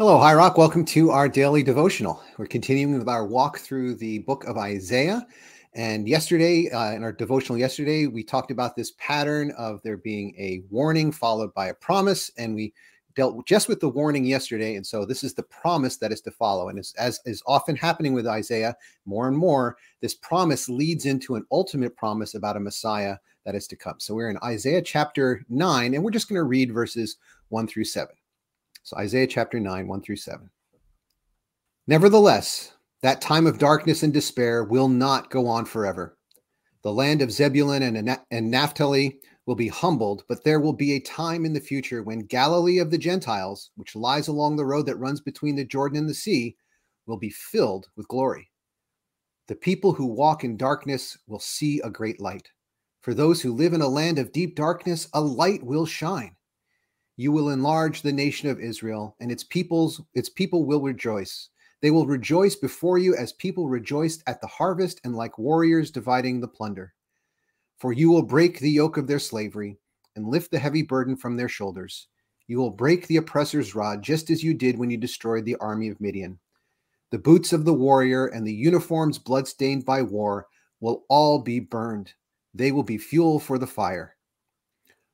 Hello, High Rock. Welcome to our daily devotional. We're continuing with our walk through the book of Isaiah. And yesterday, uh, in our devotional yesterday, we talked about this pattern of there being a warning followed by a promise. And we dealt just with the warning yesterday. And so this is the promise that is to follow. And as, is often happening with Isaiah, more and more, this promise leads into an ultimate promise about a Messiah that is to come. So we're in Isaiah chapter 9, and we're just going to read verses 1 through 7. Isaiah chapter 9, 1 through 7. Nevertheless, that time of darkness and despair will not go on forever. The land of Zebulun and, and Naphtali will be humbled, but there will be a time in the future when Galilee of the Gentiles, which lies along the road that runs between the Jordan and the sea, will be filled with glory. The people who walk in darkness will see a great light. For those who live in a land of deep darkness, a light will shine. You will enlarge the nation of Israel, and its peoples its people will rejoice. They will rejoice before you as people rejoiced at the harvest and like warriors dividing the plunder. For you will break the yoke of their slavery and lift the heavy burden from their shoulders. You will break the oppressor's rod, just as you did when you destroyed the army of Midian. The boots of the warrior and the uniforms bloodstained by war will all be burned. They will be fuel for the fire.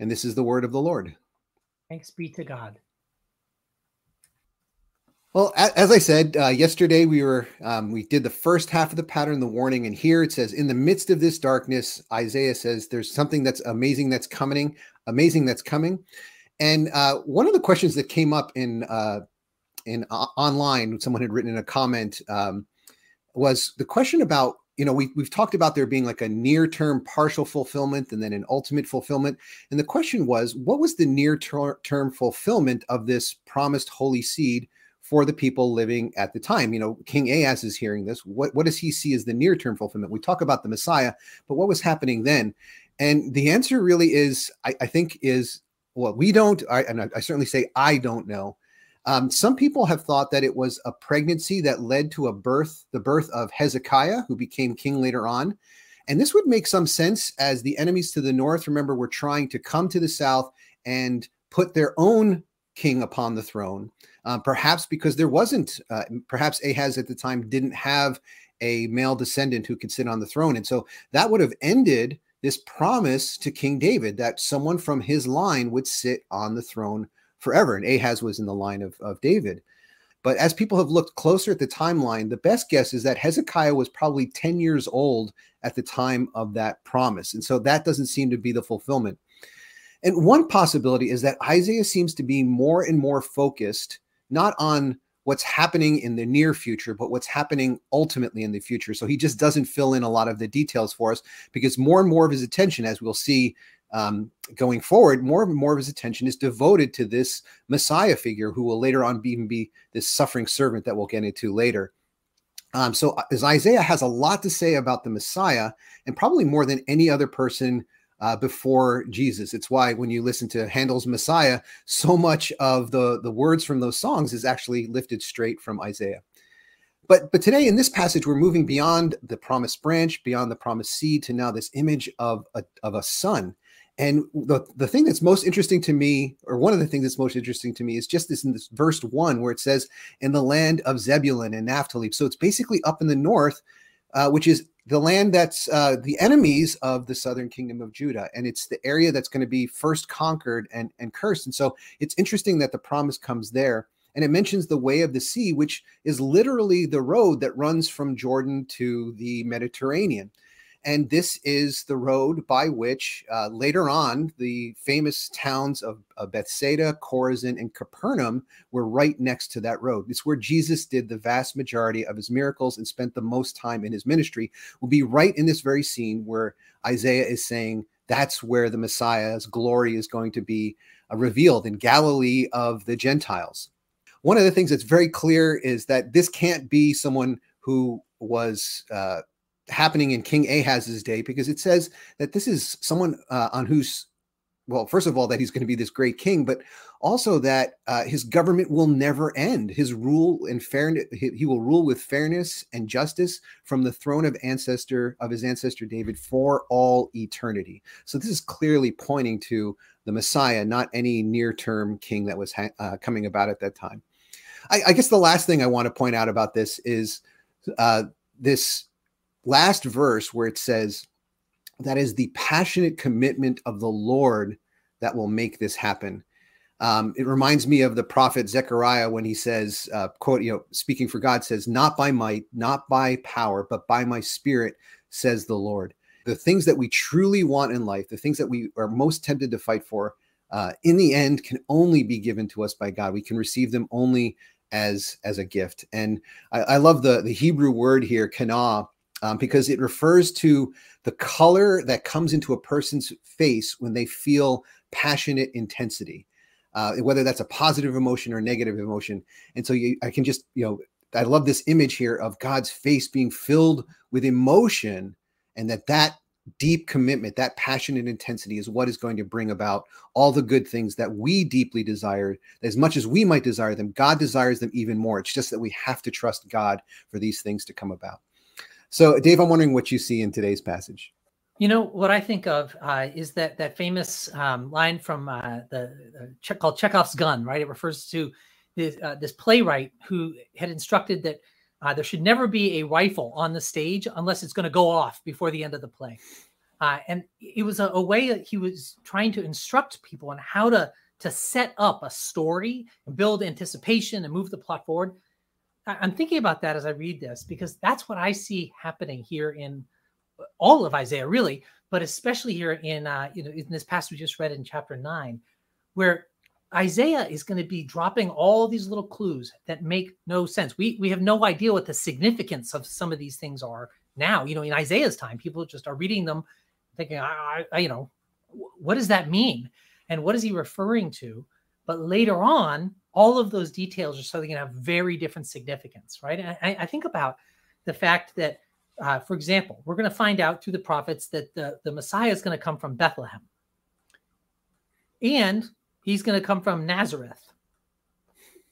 And this is the word of the Lord. Thanks be to God. Well, as I said uh, yesterday, we were um, we did the first half of the pattern, the warning, and here it says, "In the midst of this darkness," Isaiah says, "There's something that's amazing that's coming, amazing that's coming." And uh, one of the questions that came up in uh, in uh, online, someone had written in a comment, um, was the question about you know, we, we've talked about there being like a near term partial fulfillment and then an ultimate fulfillment. And the question was, what was the near term fulfillment of this promised holy seed for the people living at the time? You know, King Ahaz is hearing this. What, what does he see as the near term fulfillment? We talk about the Messiah, but what was happening then? And the answer really is, I, I think, is well, we don't, I, and I, I certainly say I don't know um, some people have thought that it was a pregnancy that led to a birth, the birth of Hezekiah, who became king later on. And this would make some sense as the enemies to the north, remember, were trying to come to the south and put their own king upon the throne. Uh, perhaps because there wasn't, uh, perhaps Ahaz at the time didn't have a male descendant who could sit on the throne. And so that would have ended this promise to King David that someone from his line would sit on the throne forever. And Ahaz was in the line of, of David. But as people have looked closer at the timeline, the best guess is that Hezekiah was probably 10 years old at the time of that promise. And so that doesn't seem to be the fulfillment. And one possibility is that Isaiah seems to be more and more focused not on what's happening in the near future, but what's happening ultimately in the future. So he just doesn't fill in a lot of the details for us because more and more of his attention, as we'll see um, going forward, more and more of his attention is devoted to this Messiah figure who will later on be, even be this suffering servant that we'll get into later. Um, so, uh, as Isaiah has a lot to say about the Messiah, and probably more than any other person uh, before Jesus. It's why when you listen to Handel's Messiah, so much of the the words from those songs is actually lifted straight from Isaiah. But but today in this passage, we're moving beyond the promised branch, beyond the promised seed, to now this image of a, of a son and the, the thing that's most interesting to me, or one of the things that's most interesting to me, is just this in this verse one where it says, in the land of Zebulun and Naphtali. So it's basically up in the north, uh, which is the land that's uh, the enemies of the southern kingdom of Judah. And it's the area that's going to be first conquered and, and cursed. And so it's interesting that the promise comes there. And it mentions the way of the sea, which is literally the road that runs from Jordan to the Mediterranean. And this is the road by which uh, later on the famous towns of, Bethsaida, Chorazin, and Capernaum were right next to that road. It's where Jesus did the vast majority of his miracles and spent the most time in his ministry. Will be right in this very scene where Isaiah is saying that's where the Messiah's glory is going to be uh, revealed in Galilee of the Gentiles. one of the things that's very clear is that this can't be someone who was uh, happening in King Ahaz's day, because it says that this is someone uh, on whose well, first of all, that he's going to be this great king, but also that uh, his government will never end. His rule and fairness, he, will rule with fairness and justice from the throne of ancestor of his ancestor David for all eternity. So this is clearly pointing to the Messiah, not any near-term king that was ha- uh, coming about at that time. I, I, guess the last thing I want to point out about this is uh, this last verse where it says that is the passionate commitment of the Lord that will make this happen. Um, it reminds me of the prophet Zechariah when he says, uh, quote, you know, speaking for God says, not by might, not by power, but by my spirit, says the Lord. The things that we truly want in life, the things that we are most tempted to fight for, uh, in the end can only be given to us by God. We can receive them only as as a gift. And I, I love the the Hebrew word here, kana, um, because it refers to the color that comes into a person's face when they feel passionate intensity, uh, whether that's a positive emotion or negative emotion. And so you, I can just, you know, I love this image here of God's face being filled with emotion, and that that deep commitment, that passionate intensity is what is going to bring about all the good things that we deeply desire. As much as we might desire them, God desires them even more. It's just that we have to trust God for these things to come about. So, Dave, I'm wondering what you see in today's passage. You know what I think of uh, is that that famous um, line from uh, the uh, called Chekhov's gun, right? It refers to this, uh, this playwright who had instructed that uh, there should never be a rifle on the stage unless it's going to go off before the end of the play. Uh, and it was a, a, way that he was trying to instruct people on how to to set up a story and build anticipation and move the plot forward. I'm thinking about that as I read this because that's what I see happening here in uh, all of Isaiah, really, but especially here in uh, you know in this passage we just read in chapter nine, where Isaiah is going to be dropping all these little clues that make no sense. We we have no idea what the significance of some of these things are now. You know, in Isaiah's time, people just are reading them, thinking, I, I you know, what does that mean, and what is he referring to? But later on, all of those details are suddenly going to have very different significance, right? And I, I think about the fact that, uh, for example, we're going to find out through the prophets that the, the Messiah is going to come from Bethlehem. And he's going to come from Nazareth.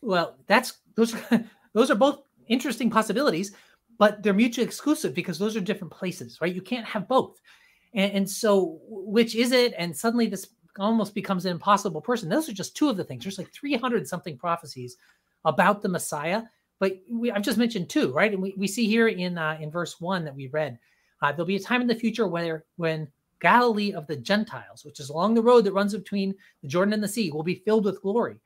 Well, that's those are, those are both interesting possibilities, but they're mutually exclusive because those are different places, right? You can't have both. And, and so, which is it? And suddenly, this almost becomes an impossible person. Those are just two of the things. There's like 300 something prophecies about the Messiah, but we, I've just mentioned two, right? And we, we see here in uh, in verse one that we read, uh, there'll be a time in the future where when Galilee of the Gentiles, which is along the road that runs between the Jordan and the sea, will be filled with glory.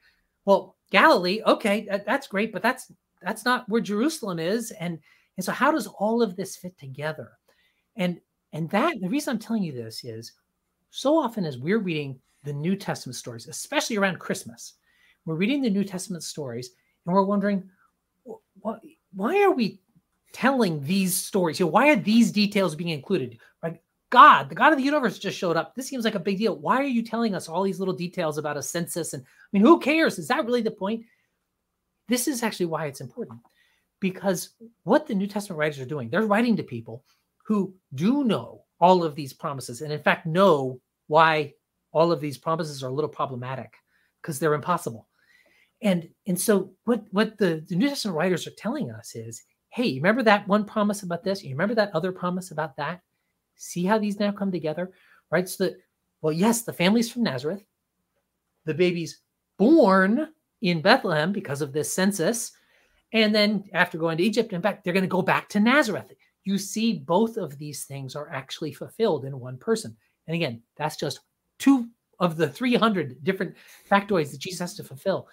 Well, Galilee, okay, that, that's great, but that's that's not where Jerusalem is, and and so how does all of this fit together? And and that the reason I'm telling you this is so often as we're reading the New Testament stories, especially around Christmas, we're reading the New Testament stories and we're wondering, why, are we telling these stories? You know, why are these details being included? Right? God, the God of the universe just showed up. This seems like a big deal. Why are you telling us all these little details about a census? And I mean, who cares? Is that really the point? This is actually why it's important. Because what the New Testament writers are doing, they're writing to people who do know all of these promises. And in fact know why all of these promises are a little problematic because they're impossible. And and so what what the, the new testament writers are telling us is hey you remember that one promise about this? You remember that other promise about that? See how these now come together right? So that well yes the family's from nazareth. The baby's born in bethlehem because of this census. And then after going to egypt and back they're going to go back to nazareth you see both of these things are actually fulfilled in one person. And again, that's just two of the 300 different factoids that Jesus has to fulfill.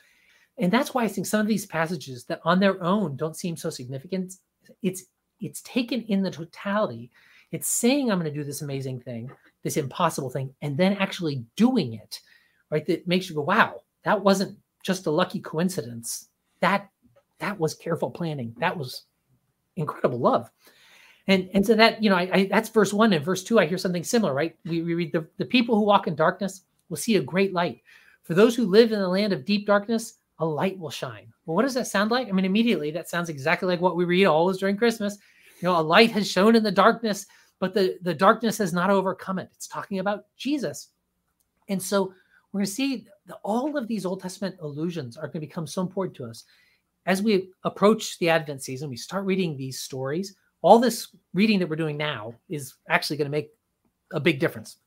And that's why I think some of these passages that on their own don't seem so significant, it's it's taken in the totality. It's saying I'm going to do this amazing thing, this impossible thing, and then actually doing it, right? That makes you go, wow, that wasn't just a lucky coincidence. That that was careful planning. That was incredible love. And and so that you know, I, I, that's verse one. And verse two, I hear something similar, right? We, we read the, the people who walk in darkness will see a great light. For those who live in the land of deep darkness, a light will shine. Well, what does that sound like? I mean, immediately that sounds exactly like what we read always during Christmas. You know, a light has shone in the darkness, but the, the darkness has not overcome it. It's talking about Jesus. And so we're going to see that all of these Old Testament allusions are going to become so important to us. As we approach the Advent season, we start reading these stories. All this reading that we're doing now is actually going to make a big difference.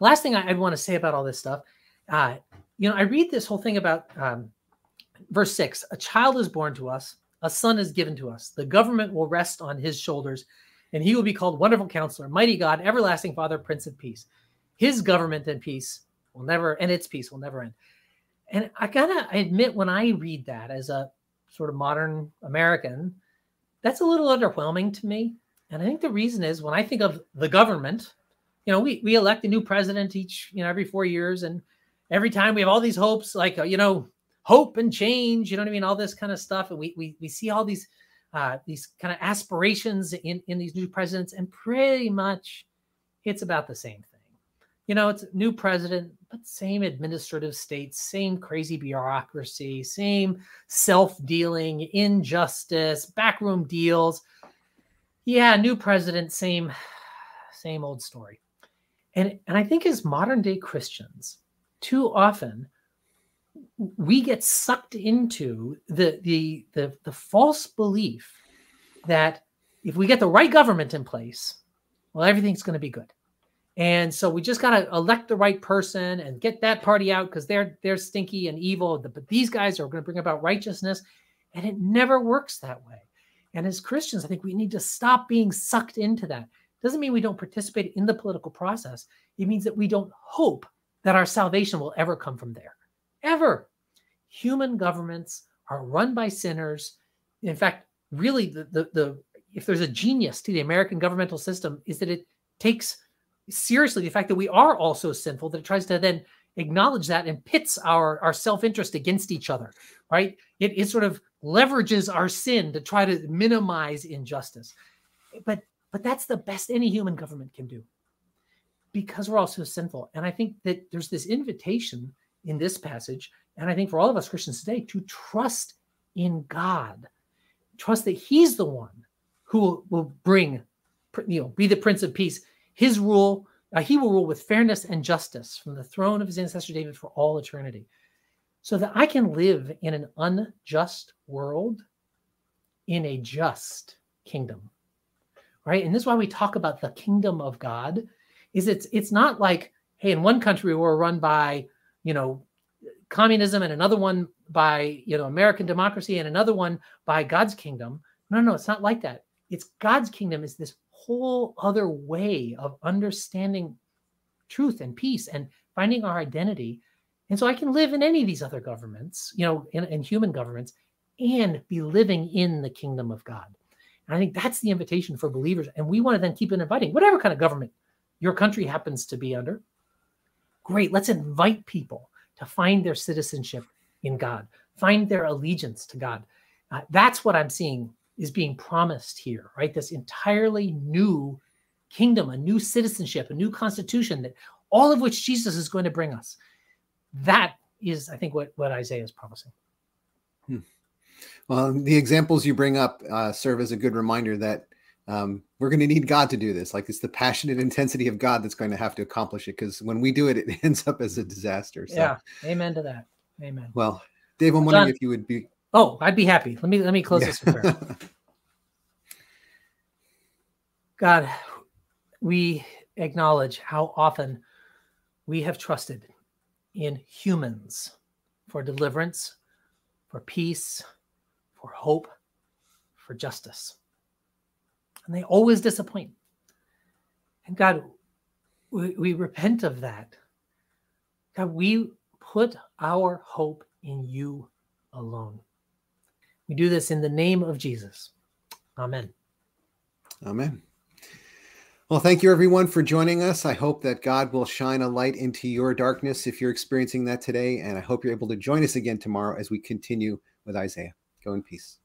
Last thing I'd want to say about all this stuff, uh, you know, I read this whole thing about um, verse six a child is born to us, a son is given to us. The government will rest on his shoulders, and he will be called Wonderful Counselor, Mighty God, Everlasting Father, Prince of Peace. His government and peace will never, and its peace will never end. And I gotta admit, when I read that as a sort of modern American, that's a little underwhelming to me. And I think the reason is when I think of the government, you know, we, we elect a new president each, you know, every four years. And every time we have all these hopes, like, uh, you know, hope and change, you know what I mean? All this kind of stuff. And we, we, we see all these, uh, these kind of aspirations in, in these new presidents. And pretty much it's about the same thing. You know, it's new president, but same administrative states, same crazy bureaucracy, same self dealing, injustice, backroom deals. Yeah, new president, same, same old story. And, and I think as modern day Christians, too often we get sucked into the, the, the, the false belief that if we get the right government in place, well, everything's going to be good. And so we just got to elect the right person and get that party out because they're they're stinky and evil. But these guys are going to bring about righteousness, and it never works that way. And as Christians, I think we need to stop being sucked into that. Doesn't mean we don't participate in the political process. It means that we don't hope that our salvation will ever come from there. Ever. Human governments are run by sinners. In fact, really, the the, the if there's a genius to the American governmental system, is that it takes seriously the fact that we are also sinful, that it tries to then acknowledge that and pits our, our self-interest against each other, right? It, it sort of leverages our sin to try to minimize injustice. But but that's the best any human government can do because we're also sinful. And I think that there's this invitation in this passage, and I think for all of us Christians today, to trust in God, trust that He's the one who will bring, you know, be the Prince of Peace his rule, uh, he will rule with fairness and justice from the throne of his ancestor David for all eternity. So that I can live in an unjust world in a just kingdom. Right? And this is why we talk about the kingdom of God is it's it's not like hey in one country we're run by, you know, communism and another one by, you know, American democracy and another one by God's kingdom. No, no, it's not like that. It's God's kingdom is this whole other way of understanding truth and peace and finding our identity. And so I can live in any of these other governments, you know, in, in human governments, and be living in the kingdom of God. And I think that's the invitation for believers. And we want to then keep it inviting, whatever kind of government your country happens to be under. Great. Let's invite people to find their citizenship in God, find their allegiance to God. Uh, that's what I'm seeing is being promised here, right? This entirely new kingdom, a new citizenship, a new constitution that all of which Jesus is going to bring us. That is, I think, what, what Isaiah is promising. Hmm. Well, the examples you bring up uh, serve as a good reminder that um, we're going to need God to do this. Like it's the passionate intensity of God that's going to have to accomplish it. Because when we do it, it ends up as a disaster. So. Yeah. Amen to that. Amen. Well, Dave, I'm wondering if you would be Oh, I'd be happy. Let me let me close yeah. this with prayer. God, we acknowledge how often we have trusted in humans for deliverance, for peace, for hope, for justice. And they always disappoint. And God, we, we repent of that. God, we put our hope in you alone. We do this in the name of Jesus. Amen. Amen. Well, thank you everyone for joining us. I hope that God will shine a light into your darkness if you're experiencing that today. And I hope you're able to join us again tomorrow as we continue with Isaiah. Go in peace.